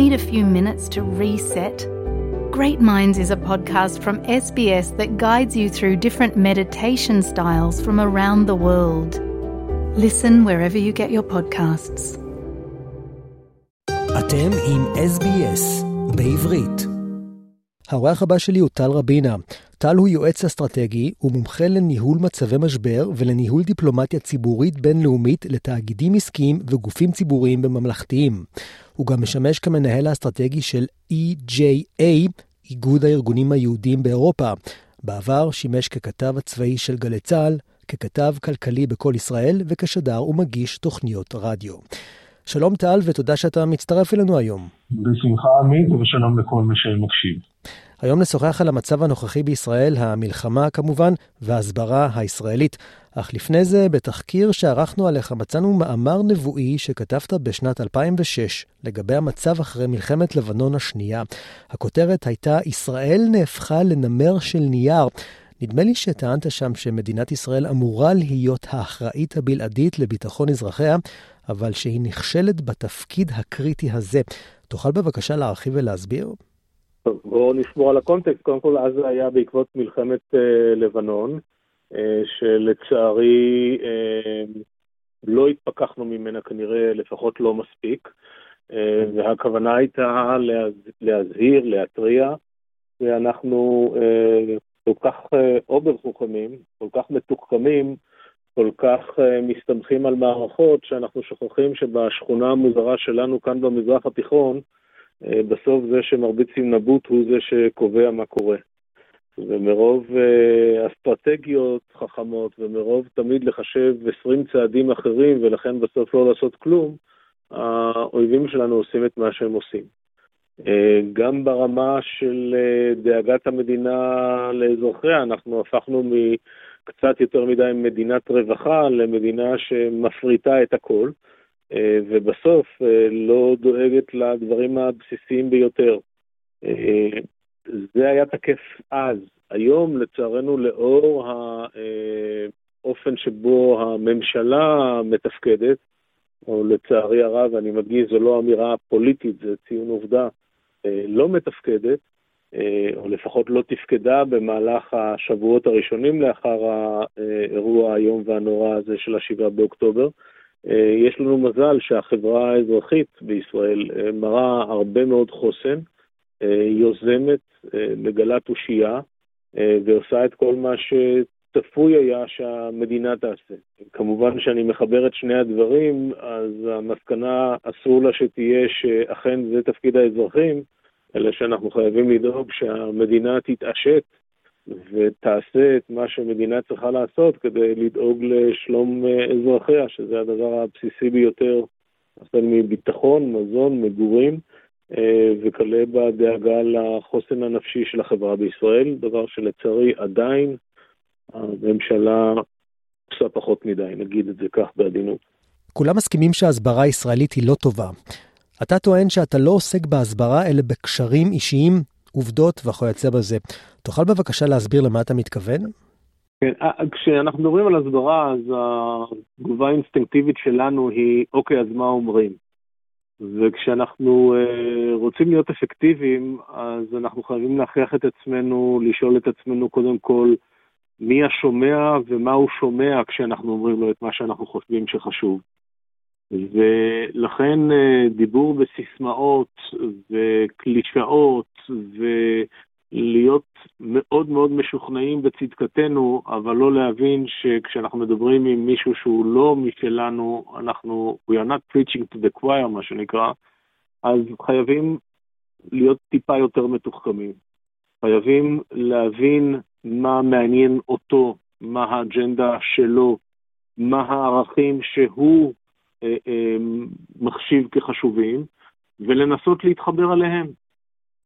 Need a few minutes to reset? Great Minds is a podcast from SBS that guides you through different meditation styles from around the world. Listen wherever you get your podcasts. אתם עם SBS בעברית. האורח הבא שלי הוא טל רבינה. טל הוא יועץ אסטרטגי ומומחה לניהול מצבי משבר ולניהול דיפלומטיה ציבורית בינלאומית לתאגידים עסקיים וגופים ציבוריים וממלכתיים. הוא גם משמש כמנהל האסטרטגי של EJA, איגוד הארגונים היהודיים באירופה. בעבר שימש ככתב הצבאי של גלי צה"ל, ככתב כלכלי בכל ישראל וכשדר ומגיש תוכניות רדיו. שלום טל ותודה שאתה מצטרף אלינו היום. בשמחה עמית ושלום לכל מי שמקשיב. היום נשוחח על המצב הנוכחי בישראל, המלחמה כמובן, וההסברה הישראלית. אך לפני זה, בתחקיר שערכנו עליך מצאנו מאמר נבואי שכתבת בשנת 2006 לגבי המצב אחרי מלחמת לבנון השנייה. הכותרת הייתה ישראל נהפכה לנמר של נייר. נדמה לי שטענת שם שמדינת ישראל אמורה להיות האחראית הבלעדית לביטחון אזרחיה, אבל שהיא נכשלת בתפקיד הקריטי הזה. תוכל בבקשה להרחיב ולהסביר? טוב, בואו נשמור על הקונטקסט. קודם כל, אז זה היה בעקבות מלחמת אה, לבנון, אה, שלצערי אה, לא התפכחנו ממנה כנראה, לפחות לא מספיק, אה, והכוונה הייתה להז, להזהיר, להתריע, ואנחנו אה, כל כך אה, אובר חוכמים, כל כך מתוחכמים, כל כך uh, מסתמכים על מערכות, שאנחנו שוכחים שבשכונה המוזרה שלנו כאן במזרח התיכון, uh, בסוף זה שמרביצים נבוט הוא זה שקובע מה קורה. ומרוב uh, אסטרטגיות חכמות, ומרוב תמיד לחשב 20 צעדים אחרים, ולכן בסוף לא לעשות כלום, האויבים שלנו עושים את מה שהם עושים. גם ברמה של דאגת המדינה לאזרחיה, אנחנו הפכנו מ... קצת יותר מדי מדינת רווחה למדינה שמפריטה את הכל, אה, ובסוף אה, לא דואגת לדברים הבסיסיים ביותר. אה, זה היה תקף אז. היום, לצערנו, לאור האופן שבו הממשלה מתפקדת, או לצערי הרב, אני מדגיש, זו לא אמירה פוליטית, זה ציון עובדה, לא מתפקדת, או לפחות לא תפקדה במהלך השבועות הראשונים לאחר האירוע האיום והנורא הזה של השבעה באוקטובר. אה, יש לנו מזל שהחברה האזרחית בישראל אה, מראה הרבה מאוד חוסן, יוזמת, מגלה תושייה, ועושה את כל מה שצפוי היה שהמדינה תעשה. כמובן שאני מחבר את שני הדברים, אז המסקנה אסור לה שתהיה שאכן זה תפקיד האזרחים, אלא שאנחנו חייבים לדאוג שהמדינה תתעשת ותעשה את מה שמדינה צריכה לעשות כדי לדאוג לשלום אה, אזרחיה, שזה הדבר הבסיסי ביותר, החל מביטחון, מזון, מגורים, אה, וכלה בדאגה לחוסן הנפשי של החברה בישראל, דבר שלצערי עדיין הממשלה עושה פחות מדי, נגיד את זה כך בעדינות. כולם מסכימים שההסברה הישראלית היא לא טובה. אתה טוען שאתה לא עוסק בהסברה, אלא בקשרים אישיים, עובדות וכיוצא בזה. תוכל בבקשה להסביר למה אתה מתכוון? כן, אה, כשאנחנו מדברים על הסברה, אז התגובה האינסטינקטיבית שלנו היא, אוקיי, אז מה אומרים? וכשאנחנו uh, רוצים להיות אפקטיביים, אז אנחנו חייבים להכריח את עצמנו, לשאול את עצמנו קודם כל, מי השומע ומה הוא שומע כשאנחנו אומרים לו את מה שאנחנו חושבים שחשוב. ולכן אה, דיבור בסיסמאות וקלישאות ולהיות מאוד מאוד משוכנעים בצדקתנו, אבל לא להבין שכשאנחנו מדברים עם מישהו שהוא לא משלנו, אנחנו, we are not preaching to the choir, מה שנקרא, אז חייבים להיות טיפה יותר מתוחכמים. חייבים להבין מה מעניין אותו, מה האג'נדה שלו, מה הערכים שהוא מחשיב כחשובים, ולנסות להתחבר עליהם.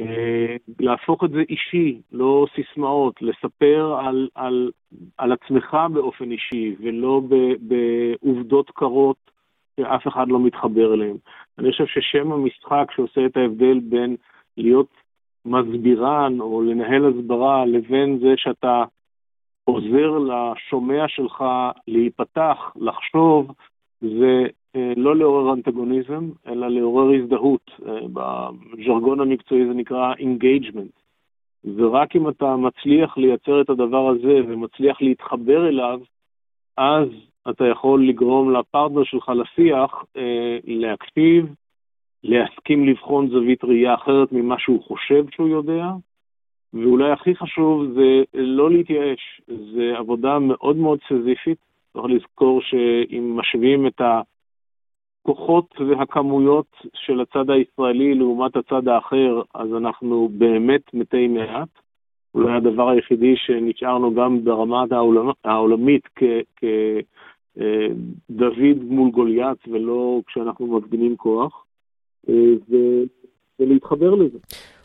אה, להפוך את זה אישי, לא סיסמאות, לספר על, על, על עצמך באופן אישי, ולא בעובדות קרות שאף אחד לא מתחבר אליהן. אני חושב ששם המשחק שעושה את ההבדל בין להיות מסבירן או לנהל הסברה לבין זה שאתה עוזר לשומע שלך להיפתח, לחשוב, זה לא לעורר אנטגוניזם, אלא לעורר הזדהות. בז'רגון המקצועי זה נקרא engagement. ורק אם אתה מצליח לייצר את הדבר הזה ומצליח להתחבר אליו, אז אתה יכול לגרום לפרטנר שלך לשיח אה, להקשיב, להסכים לבחון זווית ראייה אחרת ממה שהוא חושב שהוא יודע, ואולי הכי חשוב זה לא להתייאש, זה עבודה מאוד מאוד סזיפית. צריך לזכור שאם משווים את הכוחות והכמויות של הצד הישראלי לעומת הצד האחר, אז אנחנו באמת מתי מעט. אולי הדבר היחידי שנשארנו גם ברמה העולמית כדוד מול גוליית ולא כשאנחנו מפגינים כוח, אה, ולהתחבר לזה.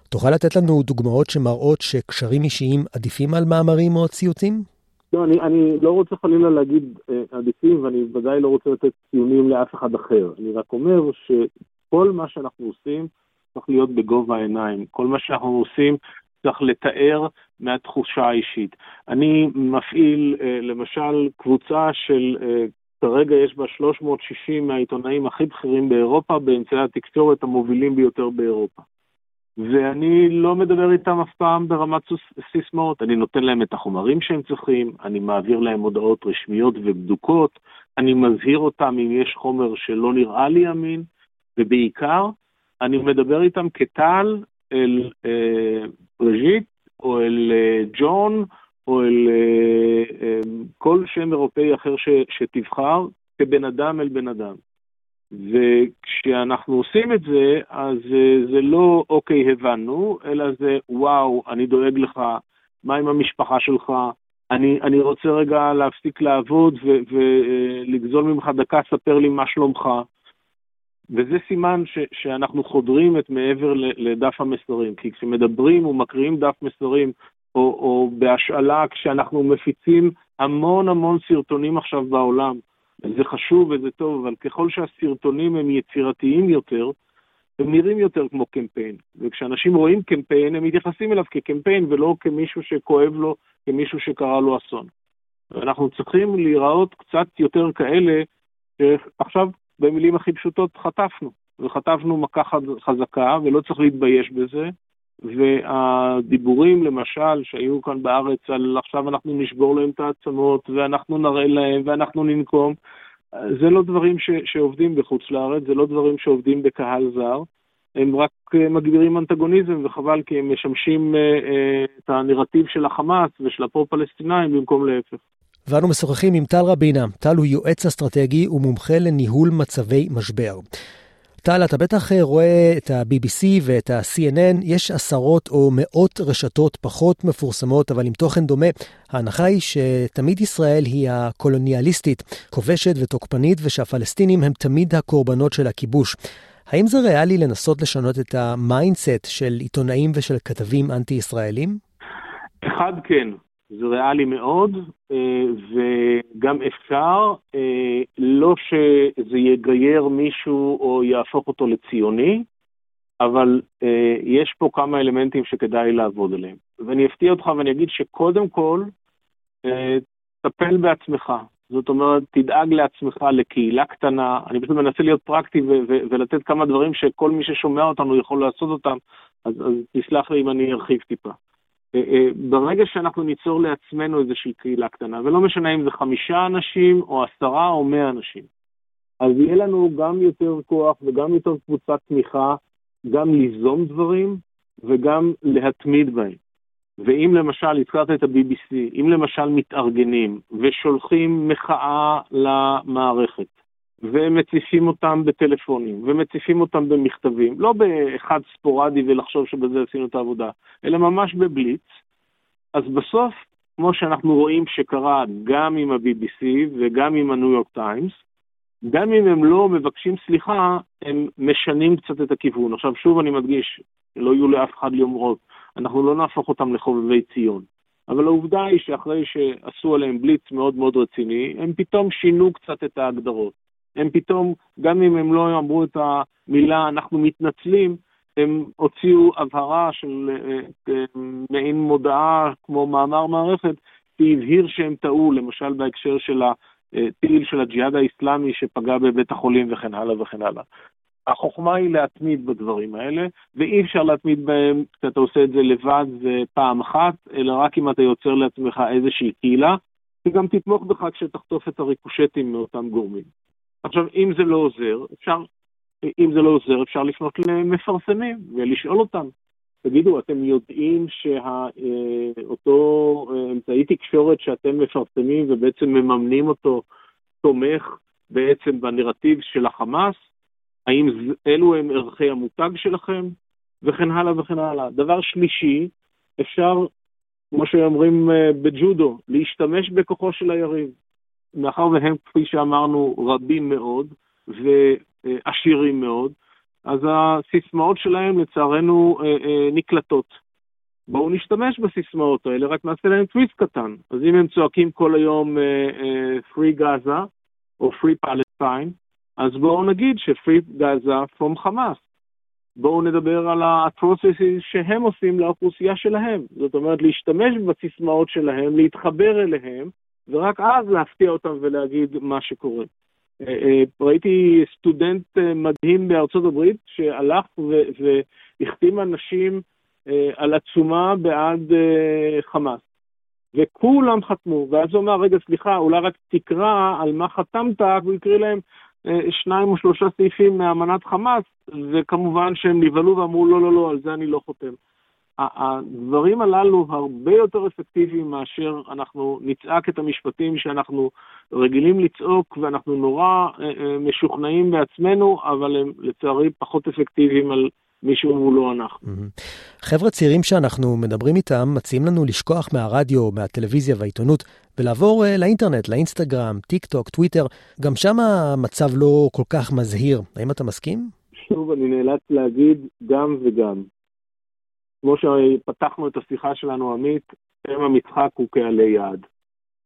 תוכל לתת לנו דוגמאות שמראות שקשרים אישיים עדיפים על מאמרים או ציוצים? לא, אני, אני לא רוצה חלילה להגיד אה, עדיפים, ואני ודאי לא רוצה לתת ציונים לאף אחד אחר. אני רק אומר שכל מה שאנחנו עושים צריך להיות בגובה העיניים. כל מה שאנחנו עושים צריך לתאר מהתחושה האישית. אני מפעיל, אה, למשל, קבוצה של, אה, כרגע יש בה 360 מהעיתונאים הכי בכירים באירופה, באמצעי התקשורת המובילים ביותר באירופה. ואני לא מדבר איתם אף פעם ברמת סיסמאות, אני נותן להם את החומרים שהם צריכים, אני מעביר להם הודעות רשמיות ובדוקות, אני מזהיר אותם אם יש חומר שלא נראה לי אמין, ובעיקר, אני מדבר איתם כטל אל אה, בריז'יט, או אל אה, ג'ון, או אל אה, אה, כל שם אירופאי אחר ש, שתבחר, כבן אדם אל בן אדם. וכשאנחנו עושים את זה, אז אה, זה לא אוקיי, הבנו, אלא זה וואו, אני דואג לך, מה עם המשפחה שלך, אני, אני רוצה רגע להפסיק לעבוד ולגזול ממך דקה, ספר לי מה שלומך. וזה סימן ש, שאנחנו חודרים את מעבר לדף המסרים, כי כשמדברים ומקריאים דף מסרים, או, או בהשאלה, כשאנחנו מפיצים המון המון סרטונים עכשיו בעולם, זה חשוב וזה טוב, אבל ככל שהסרטונים הם יצירתיים יותר, הם נראים יותר כמו קמפיין. וכשאנשים רואים קמפיין, הם מתייחסים אליו כקמפיין ולא כמישהו שכואב לו, כמישהו שקרה לו אסון. ואנחנו צריכים להיראות קצת יותר כאלה, שעכשיו, במילים הכי פשוטות, חטפנו. וחטפנו מכה חזקה, ולא צריך להתבייש בזה. והדיבורים, למשל, שהיו כאן בארץ על עכשיו אנחנו נשבור להם את העצמות, ואנחנו נראה להם, ואנחנו ננקום, זה לא דברים ש, שעובדים בחוץ לארץ, זה לא דברים שעובדים בקהל זר, הם רק אה, מגבירים אנטגוניזם, וחבל כי הם משמשים אה, אה, את הנרטיב של החמאס ושל הפרו-פלסטינאים במקום להפך. ואנו משוחחים עם טל רבינה. טל הוא יועץ אסטרטגי ומומחה לניהול מצבי משבר. טל, אתה בטח אה, רואה את ה-BBC ואת ה-CNN, יש עשרות או מאות רשתות פחות מפורסמות, אבל עם תוכן דומה. ההנחה היא שתמיד ישראל היא הקולוניאליסטית, כובשת ותוקפנית, ושהפלסטינים הם תמיד הקורבנות של הכיבוש. האם זה ריאלי לנסות לשנות את ה mindset של עיתונאים ושל כתבים אנטי-ישראלים? אחד, כן. זה ריאלי מאוד, אה, וגם אפשר, אה, לא שזה יגייר מישהו או יהפוך אותו לציוני, אבל אה, יש פה כמה אלמנטים שכדאי לעבוד עליהם. ואני אפתיע אותך ואני אגיד שקודם כל, טפל בעצמך. זאת אומרת, תדאג לעצמך לקהילה קטנה. אני פשוט מנסה להיות פרקטי ולתת כמה דברים שכל מי ששומע אותנו יכול לעשות אותם, אז, אז תסלח לי אם אני ארחיב טיפה. אה, אה, ברגע שאנחנו ניצור לעצמנו איזושהי קהילה קטנה, ולא משנה אם זה חמישה אנשים או עשרה או מאה אנשים, אז יהיה לנו גם יותר כוח וגם יותר קבוצת תמיכה, גם ליזום דברים וגם להתמיד בהם. ואם למשל, הזכרת את ה-BBC, אם למשל מתארגנים ושולחים מחאה למערכת, ומציפים אותם בטלפונים, ומציפים אותם במכתבים, לא באחד ספורדי ולחשוב שבזה עשינו את העבודה, אלא ממש בבליץ, אז בסוף, כמו שאנחנו רואים שקרה גם עם ה-BBC וגם עם הניו יורק טיימס, גם אם הם לא מבקשים סליחה, הם משנים קצת את הכיוון. עכשיו, שוב אני מדגיש, לא יהיו לאף אחד יאמרות, אנחנו לא נהפוך אותם לחובבי ציון. אבל העובדה היא שאחרי שעשו עליהם בליץ מאוד מאוד רציני, הם פתאום שינו קצת את ההגדרות. הם פתאום, גם אם הם לא אמרו את המילה אנחנו מתנצלים, הם הוציאו הבהרה של אה, אה, מעין מודעה כמו מאמר מערכת, שהבהיר שהם טעו, למשל בהקשר של טיל של הג'יהאד האיסלאמי שפגע בבית החולים וכן הלאה וכן הלאה. החוכמה היא להתמיד בדברים האלה, ואי אפשר להתמיד בהם כשאתה עושה את זה לבד ופעם אחת, אלא רק אם אתה יוצר לעצמך איזושהי קהילה, שגם תתמוך בך כשתחטוף את הריקושטים מאותם גורמים. עכשיו, אם זה לא עוזר, אפשר, אם זה לא עוזר, אפשר לפנות למפרסמים ולשאול אותם. תגידו, אתם יודעים שאותו אה, אמצעי תקשורת שאתם מפרסמים ובעצם מממנים אותו, תומך בעצם בנרטיב של החמאס? האם אלו הם ערכי המותג שלכם? וכן הלאה וכן הלאה. דבר שלישי, אפשר, כמו שאומרים אה, בג'ודו, להשתמש בכוחו של היריב. מאחר והם, כפי שאמרנו, רבים מאוד ועשירים מאוד, אז הסיסמאות שלהם לצערנו אה, אה, נקלטות. בואו נשתמש בסיסמאות האלה, רק נעשה להם טוויסט קטן. אז אם הם צועקים כל היום Free Gaza או Free Palestine, אז בואו נגיד ש-Free Gaza from חמאס. בואו נדבר על ה-atrocities שהם עושים לאוכלוסייה שלהם. זאת אומרת, להשתמש בסיסמאות שלהם, להתחבר אליהם, ורק אז להפתיע אותם ולהגיד מה שקורה. אה, אה, ראיתי סטודנט אה, מדהים בארצות הברית שהלך והחתים אנשים על עצומה בעד חמאס. וכולם חתמו, ואז הוא אמר, רגע, סליחה, אולי רק תקרא על מה חתמת, והוא הקריא להם שניים או שלושה סעיפים מאמנת חמאס, וכמובן שהם נבהלו ואמרו, לא, לא, לא, על זה אני לא חותם. הדברים הללו הרבה יותר אפקטיביים מאשר אנחנו נצעק את המשפטים שאנחנו רגילים לצעוק ואנחנו נורא אה, אה, משוכנעים בעצמנו, אבל הם לצערי פחות אפקטיביים על מישהו הוא לא אנחנו. חבר'ה צעירים שאנחנו מדברים איתם מציעים לנו לשכוח מהרדיו, מהטלוויזיה והעיתונות ולעבור אה, לאינטרנט, לאינסטגרם, טיק טוק, טוויטר. גם שם המצב לא כל כך מזהיר. האם אתה מסכים? שוב, אני נאלץ להגיד גם וגם. כמו שפתחנו את השיחה שלנו, עמית, שם המשחק הוא קהלי יעד.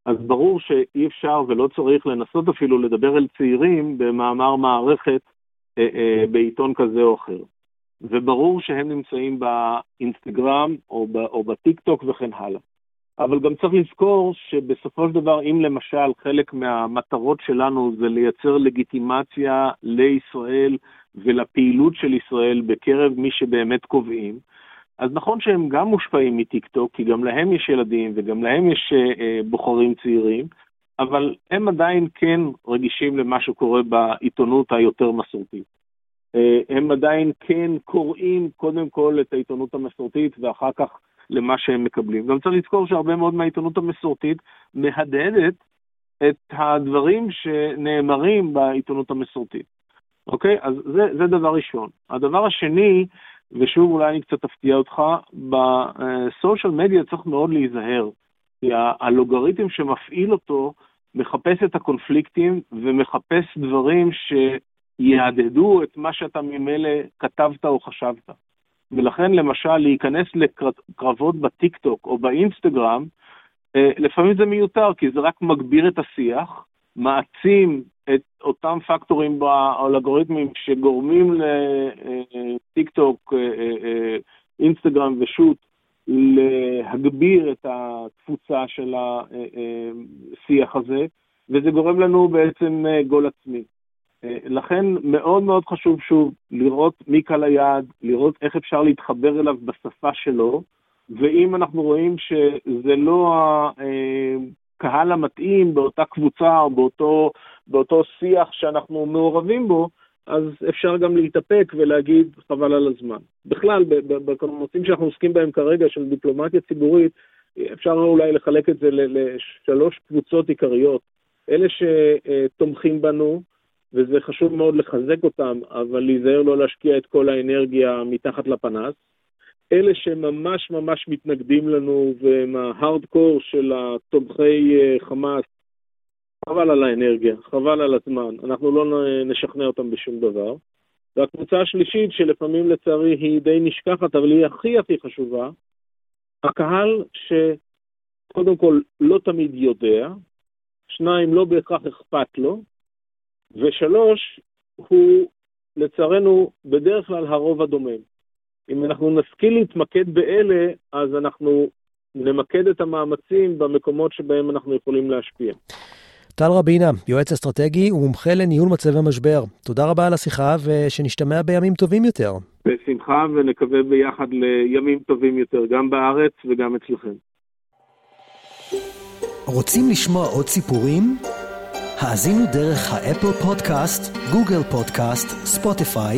אז ברור שאי אפשר ולא צריך לנסות אפילו לדבר אל צעירים במאמר מערכת אה, אה, בעיתון כזה או אחר. וברור שהם נמצאים באינסטגרם או, ב, או בטיק טוק וכן הלאה. אבל גם צריך לזכור שבסופו של דבר, אם למשל חלק מהמטרות שלנו זה לייצר לגיטימציה לישראל ולפעילות של ישראל בקרב מי שבאמת קובעים, אז נכון שהם גם מושפעים מטיקטוק, כי גם להם יש ילדים וגם להם יש אה, אה, בוחרים צעירים, אבל הם עדיין כן רגישים למה שקורה בעיתונות היותר מסורתית. אה, הם עדיין כן קוראים קודם כל את העיתונות המסורתית ואחר כך למה שהם מקבלים. גם צריך לזכור שהרבה מאוד מהעיתונות המסורתית מהדהדת את הדברים שנאמרים בעיתונות המסורתית. אוקיי? אז זה, זה דבר ראשון. הדבר השני, ושוב אולי אני קצת אפתיע אותך, בסושיאל מדיה צריך מאוד להיזהר, כי הלוגריתם שמפעיל אותו מחפש את הקונפליקטים ומחפש דברים שיהדהדו את מה שאתה ממילא כתבת או חשבת. ולכן למשל להיכנס לקרבות בטיקטוק או באינסטגרם, אה, לפעמים זה מיותר, כי זה רק מגביר את השיח, מעצים את אותם פקטורים באלגוריתמים שגורמים לטיק טוק, אינסטגרם ושות להגביר את התפוצה של השיח הזה, וזה גורם לנו בעצם גול עצמי. לכן מאוד מאוד חשוב שוב לראות מי קל היעד, לראות איך אפשר להתחבר אליו בשפה שלו, ואם אנחנו רואים שזה לא הקהל המתאים באותה קבוצה או באותו באותו שיח שאנחנו מעורבים בו, אז אפשר גם להתאפק ולהגיד חבל על הזמן. בכלל, בנושאים שאנחנו עוסקים בהם כרגע, של דיפלומטיה ציבורית, אפשר אולי לחלק את זה לשלוש קבוצות עיקריות. אלה שתומכים בנו, וזה חשוב מאוד לחזק אותם, אבל להיזהר לא להשקיע את כל האנרגיה מתחת לפנס. אלה שממש ממש מתנגדים לנו, והם ההארדקור של התומכי אה, חמאס, חבל על האנרגיה, חבל על הזמן, אנחנו לא נשכנע אותם בשום דבר. והקבוצה השלישית, שלפעמים לצערי היא די נשכחת, אבל היא הכי הכי חשובה, הקהל שקודם כל לא תמיד יודע, שניים, לא בהכרח אכפת לו, ושלוש, הוא לצערנו בדרך כלל הרוב הדומם. אם אנחנו נשכיל להתמקד באלה, אז אנחנו נמקד את המאמצים במקומות שבהם אנחנו יכולים להשפיע. טל רבינה, יועץ אסטרטגי ומומחה לניהול מצבי משבר. תודה רבה על השיחה ושנשתמע בימים טובים יותר. בשמחה ונקווה ביחד לימים טובים יותר, גם בארץ וגם אצלכם. רוצים לשמוע עוד סיפורים? האזינו דרך האפל פודקאסט, גוגל פודקאסט, ספוטיפיי,